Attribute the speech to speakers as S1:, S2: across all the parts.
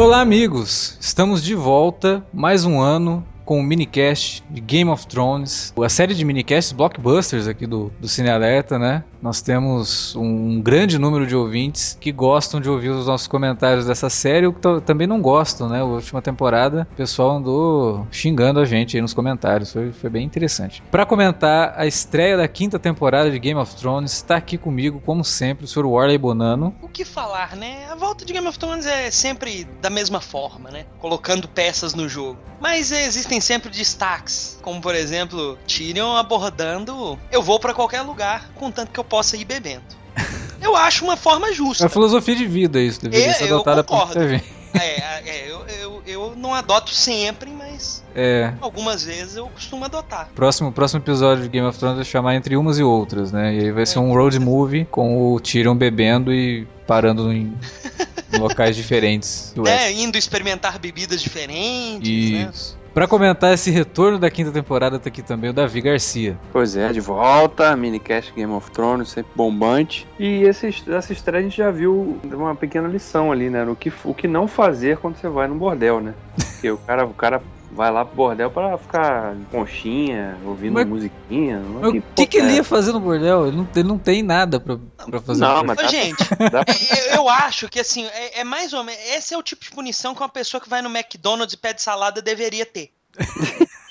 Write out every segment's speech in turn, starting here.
S1: Olá, amigos! Estamos de volta, mais um ano, com o minicast de Game of Thrones, a série de minicasts blockbusters aqui do, do Cine Alerta, né? Nós temos um grande número de ouvintes que gostam de ouvir os nossos comentários dessa série, ou que também não gostam, né? A última temporada, o pessoal andou xingando a gente aí nos comentários, foi, foi bem interessante. Para comentar a estreia da quinta temporada de Game of Thrones, está aqui comigo, como sempre, o Sr. Warley Bonano.
S2: O que falar, né? A volta de Game of Thrones é sempre da mesma forma, né? Colocando peças no jogo. Mas existem sempre destaques, como por exemplo, Tyrion abordando eu vou para qualquer lugar, contanto que eu possa ir bebendo. Eu acho uma forma justa.
S1: É a filosofia de vida isso, deveria
S2: É,
S1: ser
S2: eu
S1: adotada por gente.
S2: É, é, eu, eu, eu não adoto sempre, mas
S1: É,
S2: algumas vezes eu costumo adotar.
S1: próximo, próximo episódio de Game of Thrones vai chamar Entre Umas e Outras, né? E aí vai ser um road movie com o Tyrion bebendo e parando em, locais diferentes do
S2: É,
S1: West.
S2: indo experimentar bebidas diferentes, né?
S1: Pra comentar esse retorno da quinta temporada, tá aqui também o Davi Garcia.
S3: Pois é, de volta, minicast Game of Thrones, sempre bombante. E essa estreia a gente já viu uma pequena lição ali, né? O que, o que não fazer quando você vai no bordel, né? Porque o cara, o cara vai lá pro bordel pra ficar conchinha, ouvindo
S1: Mas-
S3: musiquinha.
S1: Mas o que, que ele ia fazer no bordel? Ele não, ele não tem nada pra, pra fazer.
S3: Não, mas dá-
S2: gente, eu, eu acho que assim, é, é mais ou menos. Esse é o tipo de punição que uma pessoa que vai no McDonald's e pede salada deveria ter.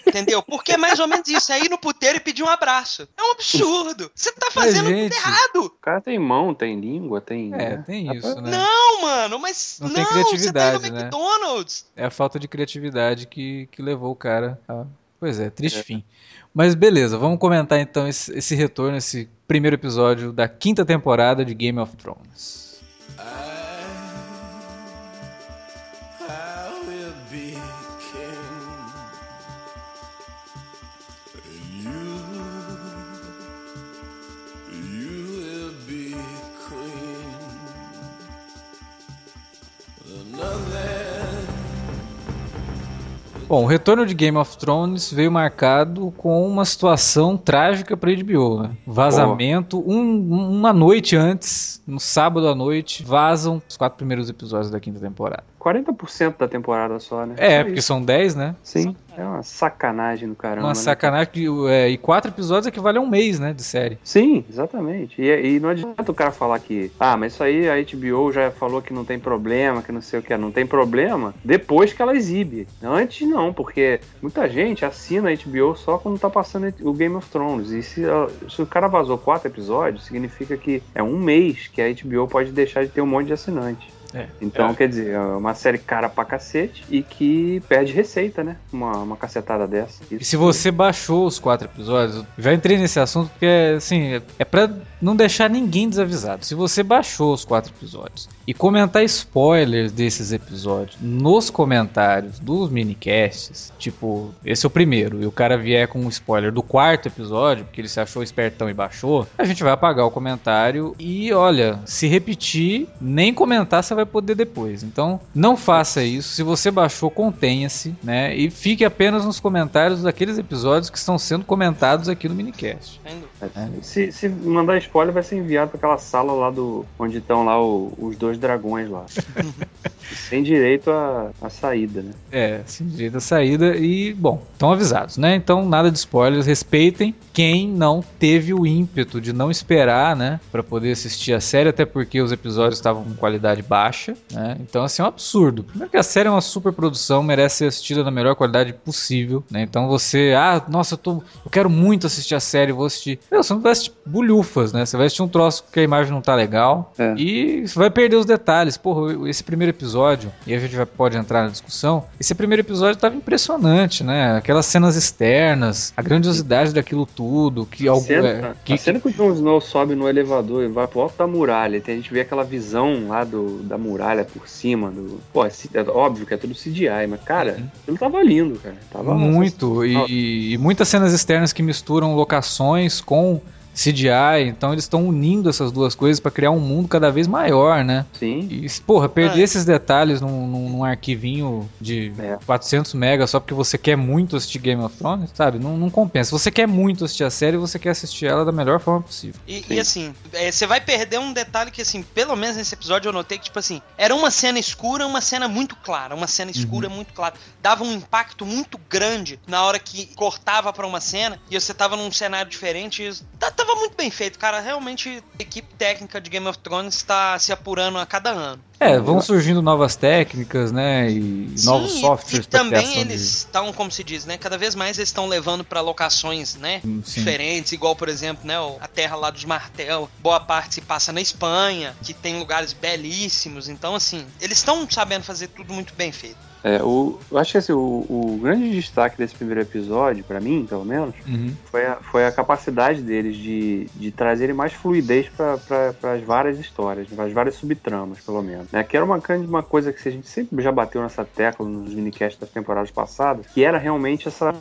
S2: Entendeu? Porque é mais ou menos isso. É ir no puteiro e pedir um abraço. É um absurdo. Você tá fazendo
S1: gente.
S2: tudo errado.
S3: O cara tem mão, tem língua, tem.
S1: É,
S3: né?
S1: tem isso, né?
S2: Não, mano, mas
S1: Não
S2: não,
S1: tem
S2: você tá indo
S1: criatividade,
S2: no
S1: né?
S2: McDonald's.
S1: É a falta de criatividade que, que levou o cara a. Pois é, triste fim. Mas beleza, vamos comentar então esse, esse retorno, esse primeiro episódio da quinta temporada de Game of Thrones.
S4: I
S1: Bom, o retorno de Game of Thrones veio marcado com uma situação trágica para HBO, né? Vazamento, um- uma noite antes, no sábado à noite, vazam os quatro primeiros episódios da quinta temporada.
S3: 40% da temporada só, né?
S1: É,
S3: Só
S1: porque
S3: isso.
S1: são 10, né?
S3: Sim, é uma sacanagem do caramba.
S1: Uma
S3: né?
S1: sacanagem. que, é, e quatro episódios equivale a um mês, né? De série.
S3: Sim, exatamente. E, e não adianta o cara falar que, ah, mas isso aí a HBO já falou que não tem problema, que não sei o que, não tem problema depois que ela exibe. Antes não, porque muita gente assina a HBO só quando tá passando o Game of Thrones. E se, se o cara vazou quatro episódios, significa que é um mês que a HBO pode deixar de ter um monte de assinante.
S1: É.
S3: Então,
S1: É.
S3: quer dizer, é uma série cara pra cacete e que perde receita, né? Uma, uma cacetada dessa.
S1: E se você baixou os quatro episódios, eu já entrei nesse assunto porque, assim, é- é pra não deixar ninguém desavisado. Se você baixou os quatro episódios e comentar spoilers desses episódios nos comentários dos minicasts, tipo, esse é o primeiro, e o cara vier com um spoiler do quarto episódio, porque ele se achou espertão e baixou, a gente vai apagar o comentário e, olha, se repetir, nem comentar você vai poder depois. Então, não faça isso. Se você baixou, contenha-se, né? E fique apenas nos comentários daqueles episódios que estão sendo comentados aqui no minicast.
S2: Entendeu?
S3: Se, se mandar spoiler, vai ser enviado para aquela sala lá do. onde estão lá o- os dois dragões lá. Sem direito à, à saída, né?
S1: É, sem direito à saída e, bom, estão avisados, né? Então, nada de spoilers, respeitem quem não teve o ímpeto de não esperar, né, Pra poder assistir a série, até porque os episódios estavam com qualidade baixa, né? Então, assim, é um absurdo. Primeiro que a série é uma super produção, merece ser assistida na melhor qualidade possível, né? Então, você, ah, nossa, eu tô, eu quero muito assistir a série, vou assistir. Meu, você não vai assistir bulhufas, né? Você vai assistir um troço que a imagem não tá legal
S3: É.
S1: e você vai perder os detalhes. Porra, esse primeiro episódio, e a gente vai, pode entrar na discussão, esse primeiro episódio tava impressionante, né? Aquelas cenas externas, a grandiosidade daquilo tudo, que
S3: A
S1: algo.
S3: cena,
S1: é, que-
S3: a cena que o Jon Snow sobe no elevador e vai pro alto da muralha, tem- a gente vê aquela visão lá do, da muralha por cima. Do, pô, é, é óbvio que é tudo CGI, mas cara,
S1: Uhum.
S3: aquilo tava lindo, cara. Tava
S1: Muito, e, e muitas cenas externas que misturam locações com CGI, então eles estão unindo essas duas coisas pra criar um mundo cada vez maior, né?
S3: Sim.
S1: E, porra, perder
S2: Ah.
S1: esses detalhes num, num- num arquivinho de
S3: É.
S1: 400 megas só porque você quer muito assistir Game of Thrones, sabe? Não, não compensa. Você quer muito assistir a série, você quer assistir ela da melhor forma possível.
S2: E,
S3: Sim.
S2: e assim, é, você vai perder um detalhe que, assim, pelo menos nesse episódio eu notei que, tipo assim, era uma cena escura, uma cena muito clara. Uma cena escura muito clara. Dava um impacto muito grande na hora que cortava pra uma cena e você tava num cenário diferente. E tá- tava muito bem feito, cara. Realmente, a equipe técnica de Game of Thrones está se apurando a cada ano.
S1: É, vão surgindo novas técnicas, né? E novos
S2: Sim, e-
S1: softwares
S2: E também eles estão, como se diz, né? Cada vez mais eles estão levando pra locações, né?
S1: de... Sim.
S2: diferentes, igual, por exemplo, né, a terra lá dos Martel, boa parte se passa na Espanha, que tem lugares belíssimos, então assim, eles estão sabendo fazer tudo muito bem feito.
S3: É, o, eu acho que assim, o, o grande destaque desse primeiro episódio, pra mim, pelo menos,
S1: Uhum.
S3: foi a, foi a capacidade deles de, de trazerem mais fluidez para as várias histórias, para as várias subtramas, pelo menos. Né? Que era uma, grande- uma coisa que a gente sempre já bateu nessa tecla nos minicasts das temporadas passadas, que era realmente essa,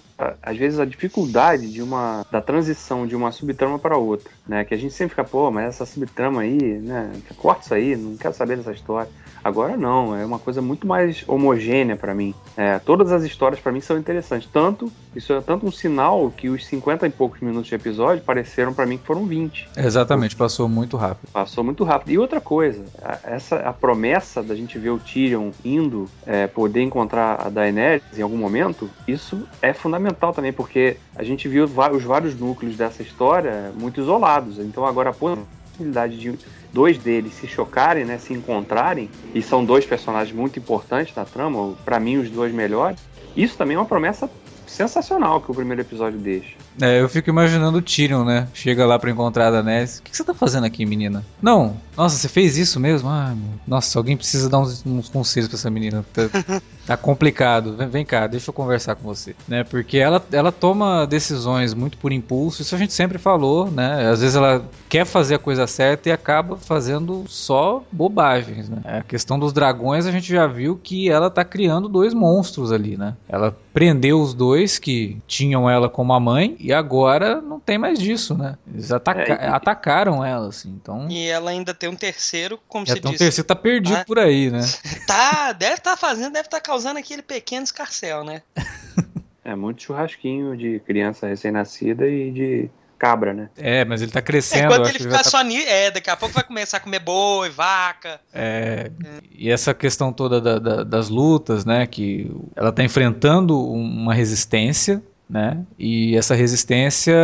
S3: às vezes, a dificuldade de uma, da transição de uma subtrama para outra. Né? Que a gente sempre fica, pô, mas essa subtrama aí, né? Corta isso aí, não quero saber dessa história. Agora não, é uma coisa muito mais homogênea pra mim. É, todas as histórias pra mim são interessantes. Tanto, isso é tanto um sinal que os 50 e poucos minutos de episódio pareceram pra mim que foram 20.
S1: Exatamente, passou muito rápido.
S3: Passou muito rápido. E outra coisa, essa a promessa da gente ver o Tyrion indo é, poder encontrar a Daenerys em algum momento, isso é fundamental também, porque a gente viu os vários núcleos dessa história muito isolados. Então agora a possibilidade de dois deles se chocarem, né, se encontrarem, e são dois personagens muito importantes na trama, pra mim os dois melhores, isso também é uma promessa sensacional que o primeiro episódio deixa.
S1: É, eu fico imaginando o Tyrion, né? Chega lá pra encontrar a Daenerys. O que que você tá fazendo aqui, menina? Não. Nossa, você fez isso mesmo? Ah, meu- nossa, alguém precisa dar uns, uns conselhos pra essa menina. Tá, tá complicado. Vem, vem cá, deixa eu conversar com você. Né? Porque ela, ela toma decisões muito por impulso. Isso a gente sempre falou, né? Às vezes ela quer fazer a coisa certa e acaba fazendo só bobagens, né? A questão dos dragões, a gente já viu que ela tá criando dois monstros ali, né? Ela prendeu os dois que tinham ela como a mãe e agora não tem mais disso, né? Eles ataca-
S3: É, e-
S1: atacaram ela, assim. Então,
S2: E ela ainda tem um terceiro, como se
S1: tem um
S2: diz,
S1: terceiro tá perdido
S2: Ah.
S1: por aí, né?
S2: tá, deve estar fazendo, deve estar causando aquele pequeno escarcel, né?
S3: É muito churrasquinho de criança recém-nascida e de cabra, né?
S1: É, mas ele tá crescendo. eu
S2: Enquanto ele ficar
S1: tá-
S2: só nisso, é, daqui a pouco vai começar a comer boi, vaca.
S1: É, e essa questão toda da- da- das lutas, né? Que ela tá enfrentando uma resistência, né? E essa resistência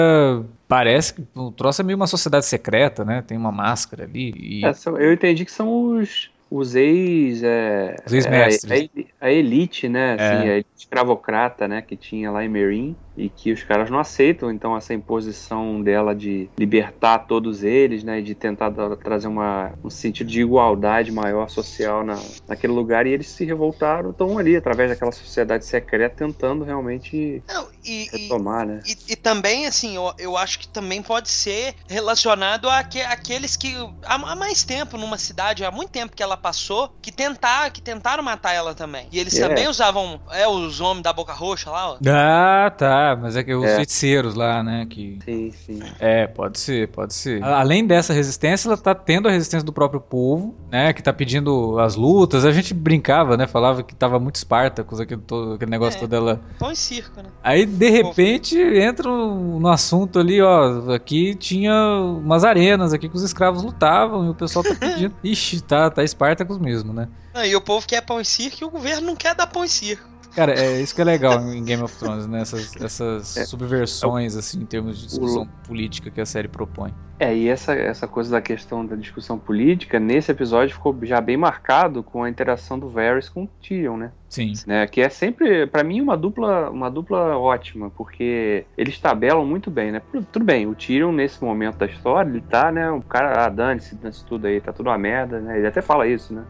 S1: parece que o troço é meio uma sociedade secreta, né? Tem uma máscara ali. E,
S3: É, eu entendi que são os, os ex. É,
S1: Os ex-mestres.
S3: é, a, a elite, né?
S1: É.
S3: Assim, a elite escravocrata, né? Que tinha lá em Meereen. E que os caras não aceitam, então, essa imposição dela de libertar todos eles, né? De tentar dar- trazer uma, um sentido de igualdade maior social na, naquele lugar. E eles se revoltaram, estão ali, através daquela sociedade secreta, tentando realmente
S2: Não, e, e-
S3: retomar, né?
S2: E, e também, assim, eu, eu acho que também pode ser relacionado àque- àqueles que há, há mais tempo numa cidade, há muito tempo que ela passou, que tentar, que tentaram matar ela também. E eles
S3: É.
S2: também usavam, é, os homens da boca roxa lá, ó.
S1: Ah, tá. Mas é que os
S3: É.
S1: feiticeiros lá, né? Que
S3: Sim, sim.
S1: É, pode ser, pode ser. Além dessa resistência, ela tá tendo a resistência do próprio povo, né? Que tá pedindo as lutas. A gente brincava, né? Falava que tava muito Spartacus, aquele, todo, aquele negócio
S2: É.
S1: todo dela.
S2: Pão e circo, né?
S1: Aí, de repente, entra no assunto ali, ó. Aqui tinha umas arenas aqui que os escravos lutavam e o pessoal tá pedindo. Ixi, tá, tá Spartacus mesmo, né?
S2: Não, e o povo quer pão e circo e o governo não quer dar pão e circo.
S1: Cara, é isso que é legal em Game of Thrones, né? Essas, essas
S3: É.
S1: subversões, assim, em termos de discussão política que a série propõe.
S3: É, e essa, essa coisa da questão da discussão política, nesse episódio ficou já bem marcado com a interação do Varys com o Tyrion, né?
S1: Sim.
S3: né? Que é sempre, pra mim, uma dupla, uma dupla ótima, porque eles tabelam muito bem, né? Tudo bem, o Tyrion, nesse momento da história, ele tá, né? O cara, ah, dane-se, dane-se tudo aí, tá tudo uma merda, né? Ele até fala isso, né?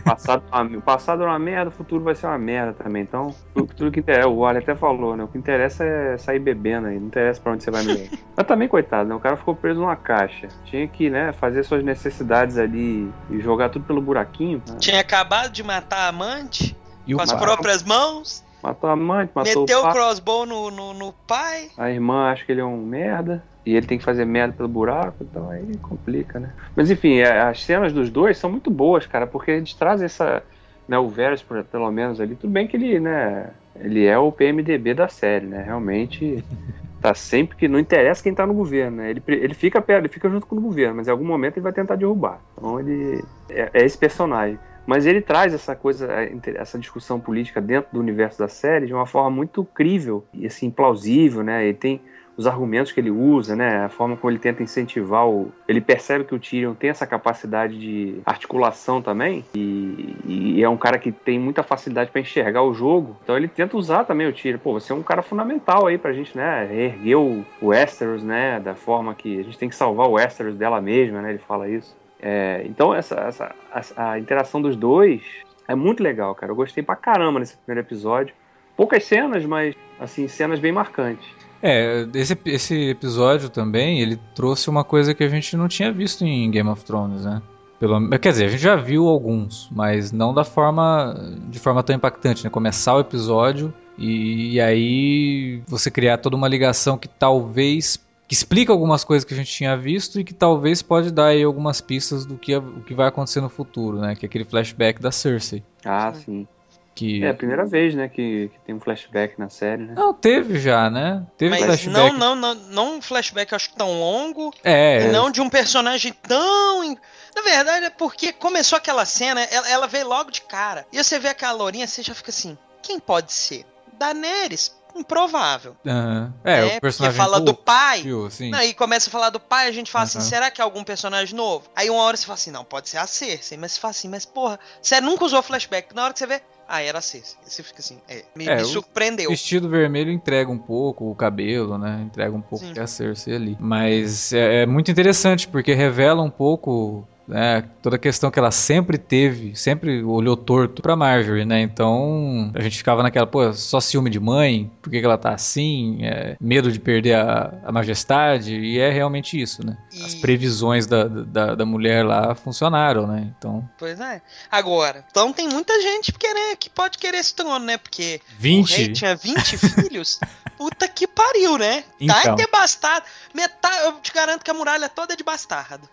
S3: O passado, o passado era uma merda, o futuro vai ser uma merda também. Então, tudo, tudo que interessa, o Wally até falou, né? O que interessa é sair bebendo aí, não interessa pra onde você vai melhor. Mas também, coitado, né? O cara ficou preso numa caixa. Tinha que, né, fazer suas necessidades ali e jogar tudo pelo buraquinho. né?
S2: Tinha acabado de matar a amante
S1: E o
S2: com as
S3: Mas-
S2: próprias mãos.
S3: Matou a mãe, matou
S2: Meteu
S3: o
S2: o
S3: pai.
S2: crossbow no, no, no pai.
S3: A irmã acha que ele é um merda. E ele tem que fazer merda pelo buraco, então aí complica, né? Mas enfim, é, as cenas dos dois são muito boas, cara, porque eles trazem essa. Né, o Varys, pelo menos ali, tudo bem que ele, né? Ele é o PMDB da série, né? Realmente. Tá sempre que. Não interessa quem tá no governo, né? Ele, ele fica perto, ele fica junto com o governo, mas em algum momento ele vai tentar derrubar. Então ele. É, é esse personagem. Mas ele traz essa coisa, é, essa discussão política dentro do universo da série de uma forma muito crível e assim plausível, né? Ele tem os argumentos que ele usa, né? A forma como ele tenta incentivar o. Ele percebe que o Tyrion tem essa capacidade de articulação também e, e é um cara que tem muita facilidade para enxergar o jogo. Então ele tenta usar também o Tyrion. Pô, você é um cara fundamental aí pra gente, né? Erguer o, Westeros, né? Da forma que a gente tem que salvar o Westeros dela mesma, né? Ele fala isso. É, então essa, essa a, a interação dos dois é muito legal, cara. Eu gostei pra caramba nesse primeiro episódio. Poucas cenas, mas assim cenas bem marcantes.
S1: É, esse, esse episódio também, ele trouxe uma coisa que a gente não tinha visto em Game of Thrones, né? Pelo, quer dizer, a gente já viu alguns, mas não da forma de forma tão impactante, né? Começar o episódio e, e aí você criar toda uma ligação que talvez que explica algumas coisas que a gente tinha visto e que talvez pode dar aí algumas pistas do que, o que vai acontecer no futuro, né? Que é aquele flashback da Cersei.
S3: Ah,
S2: Sim.
S3: sim.
S1: Que...
S3: É a primeira vez, né, que, que tem um flashback na série, né?
S1: Não, teve já, né? Teve
S2: Mas
S1: flashback.
S2: não, não, não, não um flashback, acho que tão longo.
S1: É,
S2: E não de um personagem tão. Na verdade, é porque começou aquela cena, ela, ela veio logo de cara. E você vê aquela lourinha, você já fica assim: quem pode ser? Daenerys? Improvável.
S1: Aham. É,
S2: né?
S1: o personagem
S2: Porque fala do pai.
S1: Viu, assim.
S2: Aí começa a falar do pai, a gente fala assim,
S1: Aham.
S2: será que é algum personagem novo? Aí uma hora você fala assim, não, pode ser a Cersei, mas você fala assim, mas porra, você nunca usou flashback. Na hora que você vê, ah, era Cersei. Aí você fica assim, é, me,
S1: É,
S2: me surpreendeu.
S1: O vestido vermelho entrega um pouco o cabelo, né? Entrega um pouco
S2: Sim.
S1: que é a Cersei ali. Mas é, é muito interessante porque revela um pouco né, toda a questão que ela sempre teve, sempre olhou torto pra Marjorie, né? Então a gente ficava naquela, pô, só ciúme de mãe, por que, que ela tá assim? É, medo de perder a, a majestade, e é realmente isso, né? As
S2: E-
S1: previsões da, da, da mulher lá funcionaram, né? Então,
S2: Pois é. Agora, então tem muita gente querer, que pode querer esse trono, né? Porque o
S1: 20.
S2: rei tinha 20 filhos. Puta que pariu, né? Tá
S1: Então.
S2: é ter bastardo. Metade, eu te garanto que a muralha toda é de bastardo.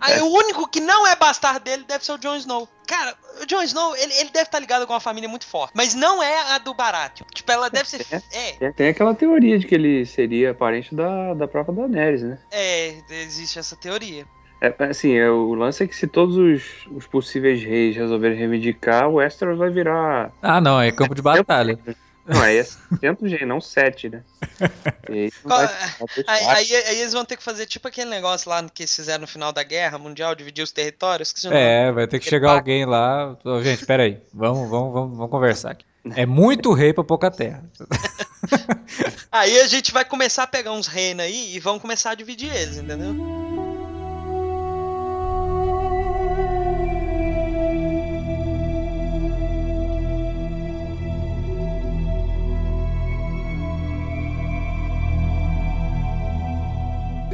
S2: Aí o único que não é bastardo dele deve ser o Jon Snow. Cara, o Jon Snow, ele, ele deve estar ligado com uma família muito forte. Mas não é a do Baratheon. Tipo, ela deve ser. É,
S3: Tem, tem aquela teoria de que ele seria parente da, da própria Daenerys, né?
S2: é, existe essa teoria.
S3: É, assim, é, o lance é que se todos os, os possíveis reis resolverem reivindicar, o Westeros vai virar.
S1: Ah, não, é campo de batalha.
S3: Não, aí é 100 gente, não 7, né? E aí não
S2: Qual- Aí, aí- aí eles vão ter que fazer tipo aquele negócio lá que eles fizeram no final da guerra mundial, dividir os territórios. nome.
S1: É, vai ter que chegar alguém lá. Ô, Gente, peraí, vamos, vamos, vamos, vamos conversar aqui. É muito rei pra pouca terra.
S2: Aí a gente vai começar a pegar uns reinos aí e vamos começar a dividir eles, entendeu?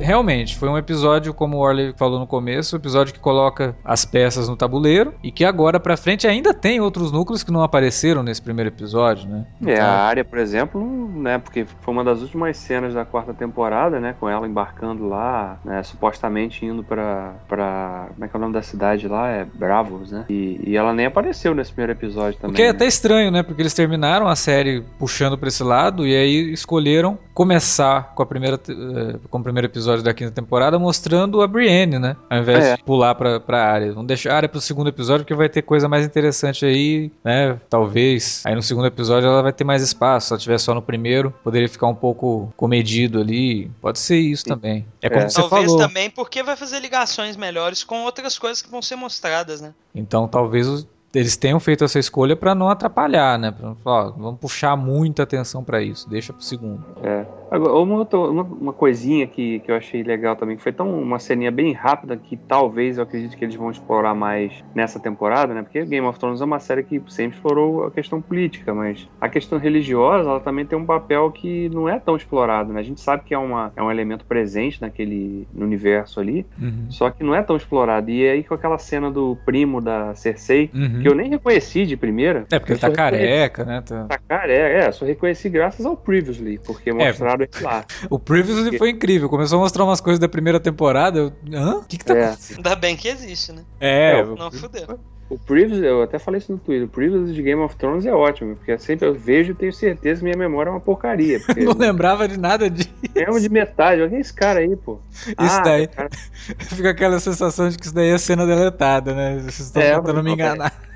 S1: Realmente, foi um episódio, como o Orley falou no começo, um episódio que coloca as peças no tabuleiro e que agora pra frente ainda tem outros núcleos que não apareceram nesse primeiro episódio, né?
S3: É, a área, por exemplo, não- né? Porque foi uma das últimas cenas da quarta temporada, né? Com ela embarcando lá, né? Supostamente indo pra. pra como é que é o nome da cidade lá? É Bravos, né? E, e ela nem apareceu nesse primeiro episódio também.
S1: O que é
S3: né?
S1: até estranho, né? Porque eles terminaram a série puxando pra esse lado e aí escolheram começar com, a primeira, eh, com o primeiro episódio da quinta temporada mostrando a Brienne, né? Ao invés
S3: É.
S1: de pular pra, pra área. Vamos deixar a área pro segundo episódio porque vai ter coisa mais interessante aí, né? Talvez. Aí no segundo episódio ela vai ter mais espaço. Se ela tiver só no primeiro, poderia ficar um pouco comedido ali. Pode ser isso
S3: Sim.
S1: também. É como
S3: É.
S1: você
S2: Talvez
S1: falou.
S2: também porque vai fazer ligações melhores com outras coisas que vão ser mostradas, né?
S1: Então talvez os- eles tenham feito essa escolha pra não atrapalhar, né? Pra não falar, ó, vamos puxar muita atenção pra isso, deixa pro segundo.
S3: É. Agora, uma, outra- uma, uma coisinha que, que eu achei legal também, que foi tão uma ceninha bem rápida que talvez eu acredito que eles vão explorar mais nessa temporada, né? Porque Game of Thrones é uma série que sempre explorou a questão política, mas a questão religiosa, ela também tem um papel que não é tão explorado, né? A gente sabe que é, uma, é um elemento presente naquele no universo ali,
S1: Uhum.
S3: só que não é tão explorado. E aí com aquela cena do primo da Cersei,
S1: Uhum.
S3: que eu nem reconheci de primeira.
S1: É, porque ele tá
S3: reconheci-
S1: careca, né? Tá-
S3: Tá careca, é, só reconheci graças ao Previously, porque mostraram ele lá.
S1: O Previously foi incrível. Começou a mostrar umas coisas da primeira temporada. Eu... Hã? O que que tá
S3: É.
S1: acontecendo?
S2: Ainda bem que existe, né?
S1: É,
S3: É,
S1: o-
S2: Não fudeu.
S3: O Previously, eu até falei isso no Twitter, o Previously de Game of Thrones é ótimo, porque sempre eu vejo e tenho certeza que minha memória é uma porcaria. Porque
S1: não lembrava de nada disso.
S3: Mesmo de metade, olha esse cara aí, pô.
S1: Isso daí.
S3: cara,
S1: Fica aquela sensação de que isso daí é cena deletada, né? Vocês estão
S3: É,
S1: tentando me
S3: não,
S1: enganar.
S3: É,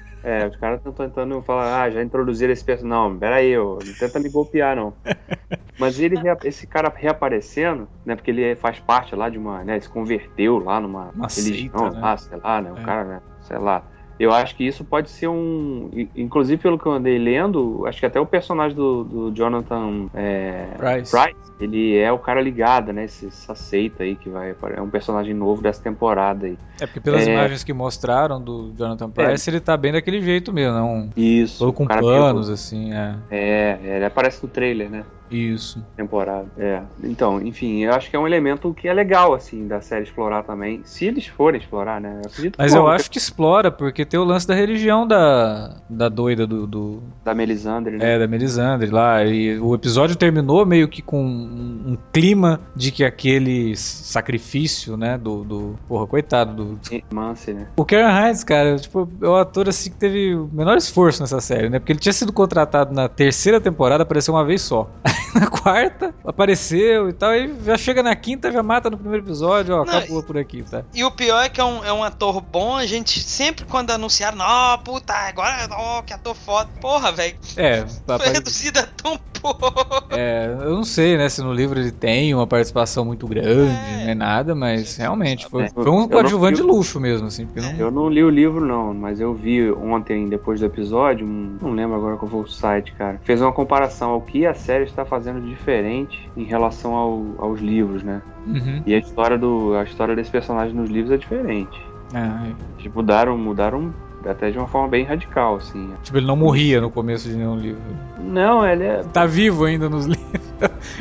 S3: os caras estão tentando falar, ah, já introduziram esse personagem. Não, peraí, eu, não tenta me golpear, não. Mas ele, esse cara reaparecendo, né, porque ele faz parte lá de uma, né, se converteu lá numa
S1: Uma
S3: religião,
S1: seita, né?
S3: lá, sei lá, né, o
S1: É.
S3: cara, né, sei lá. Eu acho que isso pode ser um. Inclusive, pelo que eu andei lendo, acho que até o personagem do, do Jonathan é,
S1: Price.
S3: Price, ele é o cara ligado, né? esse- Essa seita aí que vai. É um personagem novo dessa temporada aí.
S1: É porque pelas
S3: É.
S1: imagens que mostraram do Jonathan Price, ele tá bem daquele jeito mesmo, não.
S3: Isso.
S1: Todo com planos, assim, é.
S3: É, é, ele aparece no trailer, né?
S1: Isso.
S3: temporada. É. Então, enfim, eu acho que é um elemento que é legal, assim, da série explorar também. Se eles forem explorar, né? Eu acredito
S1: Mas
S3: vão,
S1: eu acho que explora, porque tem o lance da religião da, da doida do, do-
S3: Da Melisandre, né?
S1: É, da Melisandre lá. E o episódio terminou meio que com um, um clima de que aquele sacrifício, né, do. do porra, coitado do.
S3: Mance, né?
S1: O Karen Hines, cara, tipo, é o ator assim que teve o menor esforço nessa série, né? Porque ele tinha sido contratado na terceira temporada, apareceu uma vez só. Na quarta, apareceu e tal, e já chega na quinta, já mata no primeiro episódio, ó,
S2: Não,
S1: acabou por aqui, tá?
S2: E o pior é que é um, é um ator bom, a gente sempre quando anunciaram, ó, puta, agora, ó, que ator foda. Porra, velho,
S1: É,
S2: foi
S1: apare-
S2: reduzido a tão pouco.
S1: é, eu não sei, né, se no livro ele tem uma participação muito grande,
S2: É.
S1: nem nada, mas realmente foi,
S3: É.
S1: foi um coadjuvante de luxo mesmo, assim, porque não.
S3: Eu não li o livro, não, mas eu vi ontem, depois do episódio, um- não lembro agora qual foi o site, cara. Fez uma comparação ao que a série está fazendo diferente em relação ao- aos livros, né?
S1: Uhum.
S3: E a história, do, a história desse personagem nos livros é diferente.
S1: É,
S3: Tipo, mudaram, mudaram até de uma forma bem radical, assim.
S1: tipo, ele não morria no começo de nenhum livro.
S3: Não, ele é.
S1: Tá vivo ainda nos livros.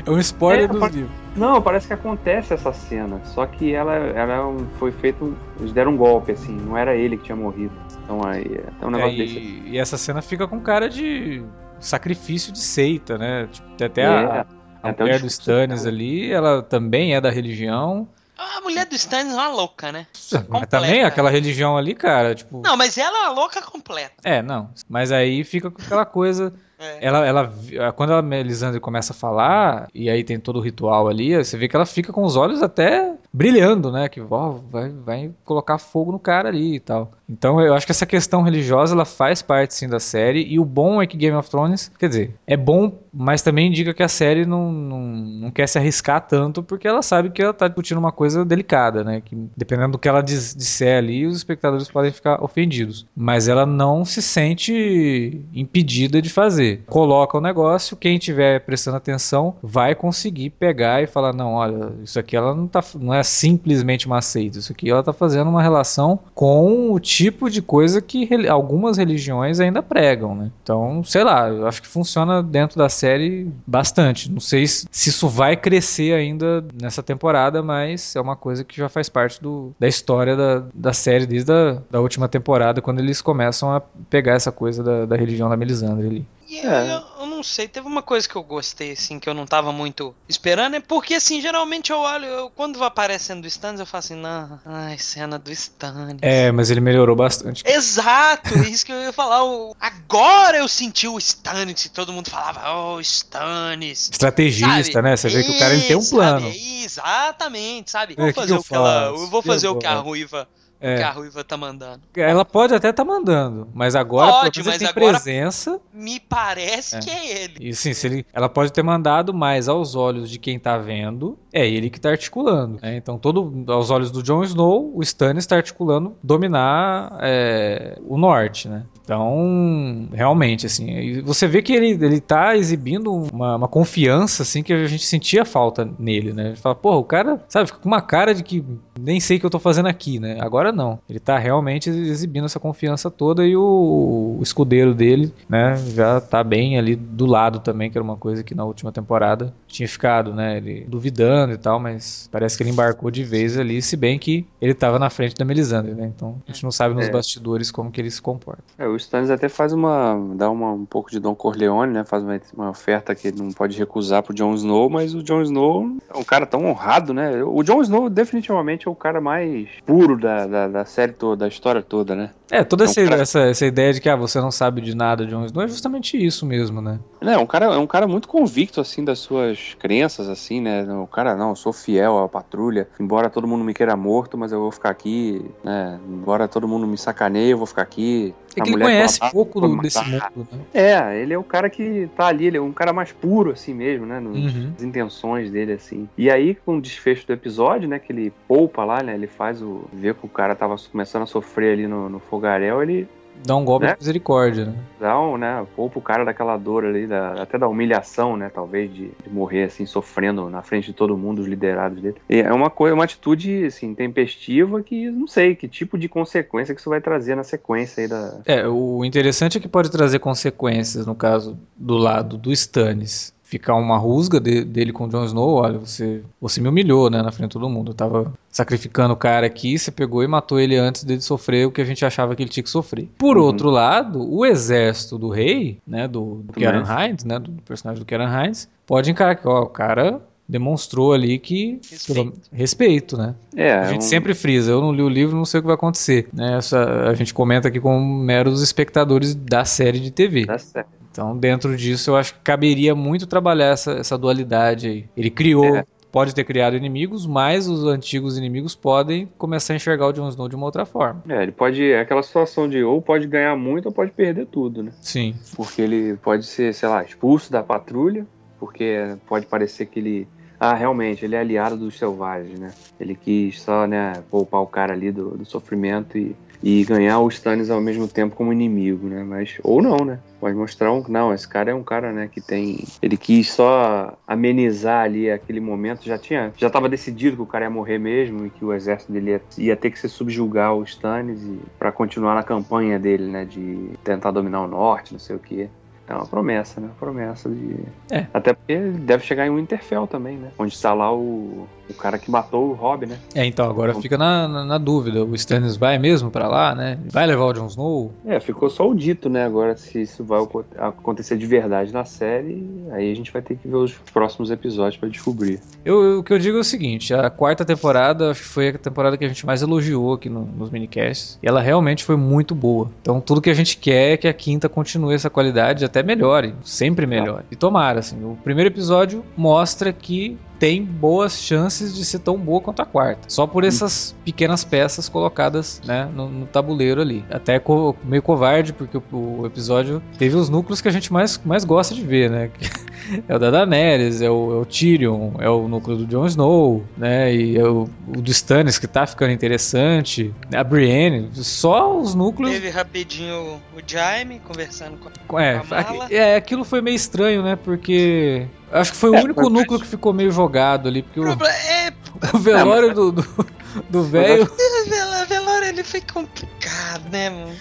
S1: É um spoiler
S3: É,
S1: dos livros.
S3: Não, parece que acontece essa cena. Só que ela, ela é foi feito. Eles deram um golpe, assim. Não era ele que tinha morrido. Então aí é um negócio
S1: É,
S3: desse.
S1: e, e essa cena fica com cara de sacrifício de seita, né? Tipo, tem até
S3: É,
S1: a, a
S3: até o
S1: mulher do Stannis ali, ela também é da religião.
S2: A mulher do Stannis é uma louca, né?
S1: Mas
S2: Completa.
S1: também aquela religião ali, cara, tipo.
S2: Não, mas ela é uma louca completa.
S1: É, não. Mas aí fica com aquela coisa.
S2: É.
S1: Ela, ela, quando a Melisandre começa a falar, e aí tem todo o ritual ali, você vê que ela fica com os olhos até brilhando, né? Que ó, vai, vai colocar fogo no cara ali e tal. Então eu acho que essa questão religiosa ela faz parte sim da série. E o bom é que Game of Thrones, quer dizer, é bom, mas também indica que a série não, não, não quer se arriscar tanto, porque ela sabe que ela tá discutindo uma coisa delicada, né? Que dependendo do que ela diz, disser ali, os espectadores podem ficar ofendidos. Mas ela não se sente impedida de fazer. Coloca o negócio, quem tiver prestando atenção vai conseguir pegar e falar: não, olha, isso aqui ela não, tá, não é simplesmente uma seita, isso aqui ela tá fazendo uma relação com o tipo de coisa que reli- algumas religiões ainda pregam, né? Então, sei lá, eu acho que funciona dentro da série bastante. Não sei se se isso vai crescer ainda nessa temporada, mas é uma coisa que já faz parte do, da história da, da série desde a da última temporada, quando eles começam a pegar essa coisa da, da religião da Melisandre ali.
S2: E eu,
S3: É.
S2: eu, eu não sei, teve uma coisa que eu gostei, assim, que eu não tava muito esperando, é porque, assim, geralmente eu olho, eu, quando vai aparecendo do Stannis, eu falo assim, não, ai, cena do Stannis.
S1: É, mas ele melhorou bastante.
S2: Exato, é isso que eu ia falar. o- Agora eu senti o Stannis, e todo mundo falava, oh, Stannis.
S1: Estrategista,
S2: Sabe?
S1: né? Você vê que o cara ele tem um plano.
S2: sabe? Exatamente, sabe?
S1: É,
S2: Vou fazer
S1: que eu
S2: o que ela.
S1: faço?
S2: Eu vou fazer
S1: Eu
S2: o que a ruiva
S1: É.
S2: que a Ruiva tá mandando.
S1: Ela pode até estar mandando, mas agora
S2: Pode, mas
S1: tem
S2: agora-
S1: presença.
S2: Me parece
S1: É.
S2: que é ele.
S1: E sim, se ele, ela pode ter mandado, mas aos olhos de quem tá vendo, é ele que tá articulando. né? Então, todo, aos olhos do Jon Snow, o Stannis tá articulando dominar é, o norte, né? Então, realmente, assim, você vê que ele, ele tá exibindo uma, uma confiança, assim, que a gente sentia falta nele, né? A gente fala, porra, o cara, sabe, fica com uma cara de que nem sei o que eu tô fazendo aqui, né? Agora não. Ele tá realmente exibindo essa confiança toda e o, o escudeiro dele, né, já tá bem ali do lado também, que era uma coisa que na última temporada tinha ficado, né? Ele duvidando e tal, mas parece que ele embarcou de vez ali, se bem que ele tava na frente da Melisandre, né? Então a gente não sabe nos
S3: É.
S1: bastidores como que ele se comporta.
S3: É, o Stannis até faz uma. dá uma, um pouco de Don Corleone, né? Faz uma, uma oferta que ele não pode recusar pro Jon Snow, mas o Jon Snow é um cara tão honrado, né? O Jon Snow definitivamente é o cara mais puro da, da, da série toda, da história toda, né?
S1: É, toda
S3: É um
S1: essa,
S3: cara-
S1: essa, essa ideia de que ah, você não sabe de nada de Jon Snow é justamente isso mesmo, né?
S3: Não, é um cara, é um cara muito convicto, assim, das suas crenças, assim, né? O cara, não, eu sou fiel à patrulha, embora todo mundo me queira morto, mas eu vou ficar aqui, né? Embora todo mundo me sacaneie, eu vou ficar aqui.
S1: É que ele conhece
S3: eu
S1: pouco do- desse mundo, né?
S3: É, ele é o cara que tá ali, ele é um cara mais puro, assim mesmo, né? Nas
S1: Uhum.
S3: intenções dele, assim. E aí, com o desfecho do episódio, né? Que ele poupa lá, né? Ele faz o. vê que o cara tava começando a sofrer ali no, no fogaréu, ele
S1: Dá um golpe
S3: Né?
S1: de misericórdia, né?
S3: dá um, né? Poupa o cara daquela dor ali, da- até da humilhação, né? Talvez de, de morrer, assim, sofrendo na frente de todo mundo, os liderados dele. E é uma coisa, uma atitude, assim, tempestiva que não sei que tipo de consequência que isso vai trazer na sequência aí da.
S1: É, o interessante é que pode trazer consequências, no caso do lado do Stannis. Ficar uma rusga de- dele com o Jon Snow, olha, você, você me humilhou, né, na frente de todo mundo. Eu tava sacrificando o cara aqui, você pegou e matou ele antes dele sofrer o que a gente achava que ele tinha que sofrer. Por
S3: Uhum.
S1: outro lado, o exército do rei, né, do, do. Kieran Hines, né, do personagem do Kieran Hines, pode encarar que, ó, o cara demonstrou ali que
S2: Respeito.
S1: respeito, né?
S3: É,
S1: A gente
S3: um-
S1: sempre frisa, eu não li o livro, não sei o que vai acontecer. Né? Essa, a gente comenta aqui como meros espectadores da série de TV.
S3: Tá certo.
S1: Então, dentro disso, eu acho que caberia muito trabalhar essa, essa dualidade aí. Ele criou,
S3: É.
S1: pode ter criado inimigos, mas os antigos inimigos podem começar a enxergar o Jon Snow de uma outra forma.
S3: É, ele pode. É aquela situação de ou pode ganhar muito ou pode perder tudo, né?
S1: Sim.
S3: Porque ele pode ser, sei lá, expulso da patrulha, porque pode parecer que ele. Ah, realmente, ele é aliado dos selvagens, né? Ele quis só, né, poupar o cara ali do, do sofrimento e, e ganhar os Stannis ao mesmo tempo como inimigo, né? Mas. Ou não, né? Pode mostrar um. Não, esse cara é um cara, né, que tem. Ele quis só amenizar ali aquele momento. Já tinha. Já tava decidido que o cara ia morrer mesmo e que o exército dele ia, ia ter que se subjugar os Stannis pra continuar na campanha dele, né? De tentar dominar o norte, não sei o quê. É uma promessa, né? Promessa de.
S1: É.
S3: Até porque ele deve chegar em Winterfell também, né? Onde está lá o, o cara que matou o Rob, né?
S1: É, então, agora fica na, na, na dúvida. O Stannis vai mesmo pra lá, né? Vai levar o Jon Snow?
S3: É, ficou só o dito, né? Agora, se isso vai acontecer de verdade na série, aí a gente vai ter que ver os próximos episódios pra descobrir.
S1: Eu, eu- o que eu digo é o seguinte, a quarta temporada foi a temporada que a gente mais elogiou aqui no- nos minicasts, e ela realmente foi muito boa. Então tudo que a gente quer é que a quinta continue essa qualidade, até melhore, sempre melhore. E tomara, assim, o primeiro episódio mostra que tem boas chances de ser tão boa quanto a quarta. Só por essas pequenas peças colocadas né, no, no tabuleiro ali. Até co- meio covarde, porque o, o episódio teve os núcleos que a gente mais, mais gosta de ver, né? É o da Daenerys, é o, é o Tyrion, é o núcleo do Jon Snow, né? E é o, o do Stannis que tá ficando interessante. A Brienne, só os núcleos.
S2: Teve rapidinho o Jaime conversando com a...
S1: É,
S2: a mala.
S1: é, aquilo foi meio estranho, né? Porque. Acho que foi o
S3: É,
S1: único núcleo que ficou meio jogado ali, porque
S2: O
S1: o,
S2: problema é.
S1: o velório do do- do velho.
S2: A velório ele foi complicado, né, mano?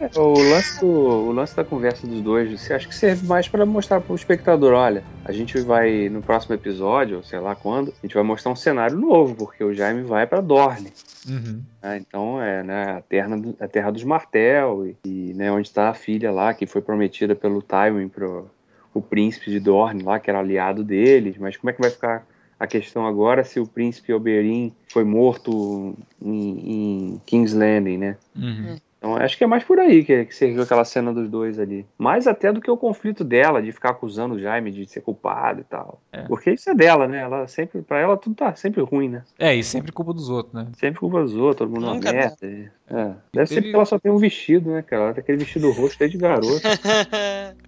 S3: É, O lance, do, o lance da conversa dos dois, você acha que serve mais pra mostrar pro espectador, olha, a gente vai no próximo episódio, ou sei lá quando, a gente vai mostrar um cenário novo, porque o Jaime vai pra Dorne.
S1: Uhum.
S3: né? Então é né, a, terra do- a terra dos Martel e, e, né, onde está a filha lá que foi prometida pelo Tywin pro o príncipe de Dorne lá que era aliado deles. Mas como é que vai ficar a questão agora se o príncipe Oberyn foi morto em, em King's Landing, né?
S1: Uhum.
S3: Então acho que é mais por aí que, que você viu aquela cena dos dois ali. Mais até do que o conflito dela, de ficar acusando o Jaime de ser culpado e tal.
S1: É.
S3: Porque isso é dela, né? Ela sempre, pra ela tudo tá sempre ruim, né?
S1: É, e sempre culpa dos outros, né?
S3: Sempre culpa dos outros, todo mundo é
S2: Nunca
S3: merda. e- É. Deve ser
S1: Teve-
S3: porque ela só tem um vestido, né, cara? Ela tem aquele vestido roxo desde garoto.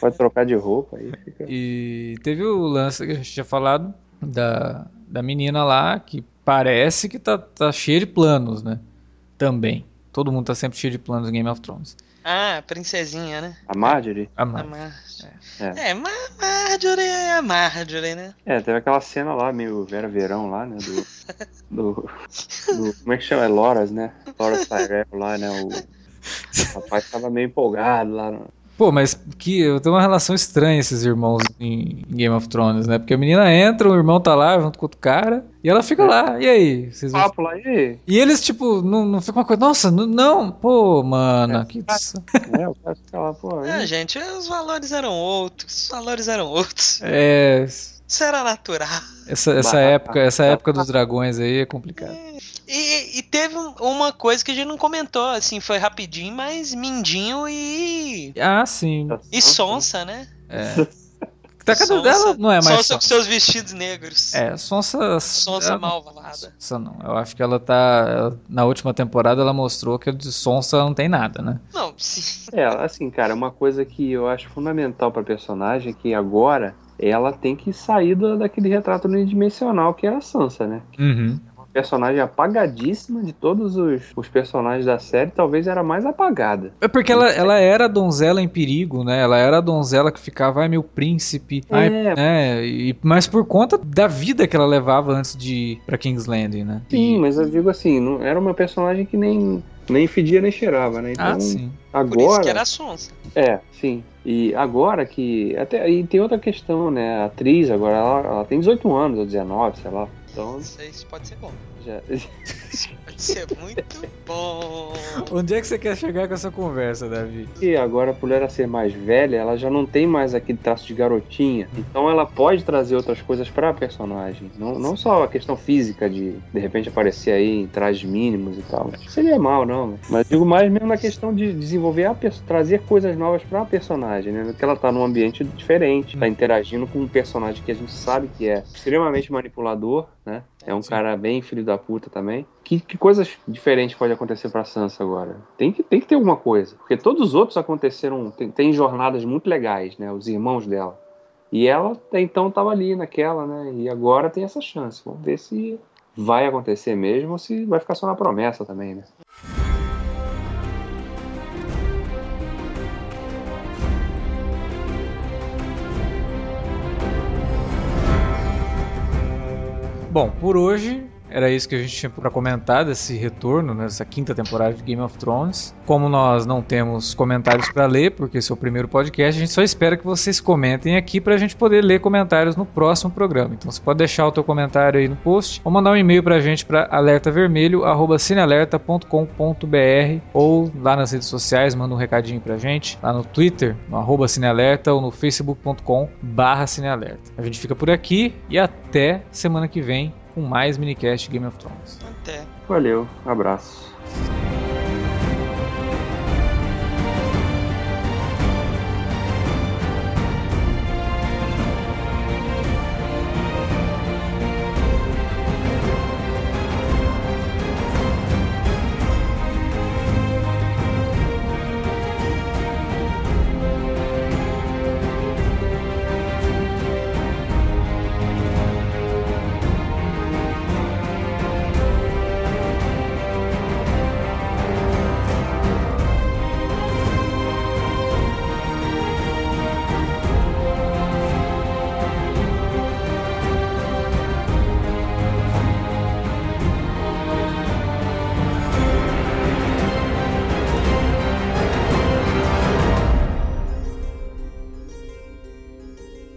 S3: pode trocar de roupa aí fica.
S1: E teve o lance que a gente tinha falado da, da menina lá, que parece que tá, tá cheia de planos, né? Também. Todo mundo tá sempre cheio de planos em Game of Thrones.
S2: ah, princesinha, né?
S3: A Marjorie?
S1: A
S2: A
S1: Mar-
S2: Marjorie.
S3: É.
S2: É, Mar Marjorie é a Marjorie, né?
S3: É, teve aquela cena lá, meio Vera Verão lá, né? Do. do, do- como é que chama? É Loras, né? Loras Tyrell lá, né? O, o rapaz tava meio empolgado lá. no-
S1: Pô, mas que eu tenho uma relação estranha esses irmãos em em Game of Thrones, né? Porque a menina entra, o irmão tá lá junto com outro cara, e ela fica lá. E aí? Vocês vão...
S3: Papo lá, e aí?
S1: E eles, tipo, não, não fica uma coisa. Nossa, não, não pô, mano, que.
S3: É, o cara fica lá, pô. Aí.
S2: gente, os valores eram outros. Os valores eram outros.
S1: É.
S2: Isso era natural.
S1: Essa, essa
S3: Bah.
S1: época, essa época dos dragões aí é complicado.
S2: E, e teve um- uma coisa que a gente não comentou, assim, foi rapidinho, mas Mindinho e.
S1: Ah, sim.
S2: E Sonsa, né?
S1: Tá cada
S2: Sonsa-
S1: dela não é mais
S2: Sonsa com seus vestidos negros.
S1: É, Sonsa.
S2: Sonsa
S1: ela-
S2: malvada.
S1: Sonsa não. Eu acho que ela tá. ela- na última temporada ela mostrou que de Sonsa não tem nada, né?
S2: Não, sim.
S3: É, assim, cara, uma coisa que eu acho fundamental pra personagem é que agora ela tem que sair da- daquele retrato unidimensional que era a Sansa, né?
S1: Uhum.
S3: Uma personagem apagadíssima de todos os, os personagens da série, talvez era mais apagada.
S1: É porque ela, ela era a donzela em perigo, né? Ela era a donzela que ficava, ai meu príncipe, ai,
S3: É.
S1: né? E, mas por conta da vida que ela levava antes de ir pra King's Landing, né?
S3: Sim, mas eu digo assim, não, era uma personagem que nem, nem fedia nem cheirava, né? Então,
S1: Ah, sim.
S2: Por isso
S3: agora.
S2: que era a Sonsa.
S3: É, sim. E agora que. Até, e tem outra questão, né? A atriz agora, ela, ela tem 18 anos, ou 19, sei lá. Então
S2: Não sei se pode ser bom.
S3: Já.
S2: Pode ser muito bom.
S1: Onde é que você quer chegar com essa conversa, Davi?
S3: E agora, por ela ser mais velha, ela já não tem mais aquele traço de garotinha. Então ela pode trazer outras coisas pra personagem. Não, não só a questão física de de repente aparecer aí em trajes mínimos e tal. Seria mal, não. né? Mas digo mais mesmo na questão de desenvolver a trazer coisas novas pra personagem, né? Que ela tá num ambiente diferente, tá interagindo com um personagem que a gente sabe que é extremamente manipulador, né? É um
S1: Sim.
S3: cara bem filho da puta também. Que, que coisas diferentes pode acontecer pra Sansa agora? Tem que, tem que ter alguma coisa. Porque todos os outros aconteceram. Tem, tem jornadas muito legais, né? Os irmãos dela. E ela até então tava ali naquela, né? E agora tem essa chance. Vamos ver se vai acontecer mesmo ou se vai ficar só na promessa também, né?
S1: Bom, por hoje era isso que a gente tinha pra comentar desse retorno, nessa quinta temporada de Game of Thrones. Como nós não temos comentários pra ler, porque esse é o primeiro podcast, a gente só espera que vocês comentem aqui pra gente poder ler comentários no próximo programa. Então você pode deixar o teu comentário aí no post ou mandar um e-mail pra gente pra alertavermelho@cinealerta.com.br ou lá nas redes sociais, manda um recadinho pra gente, lá no Twitter, no cinealerta ou no facebook.com/cinealerta. A gente fica por aqui e até semana que vem com mais minicast Game of Thrones.
S2: Até.
S3: Valeu, abraço.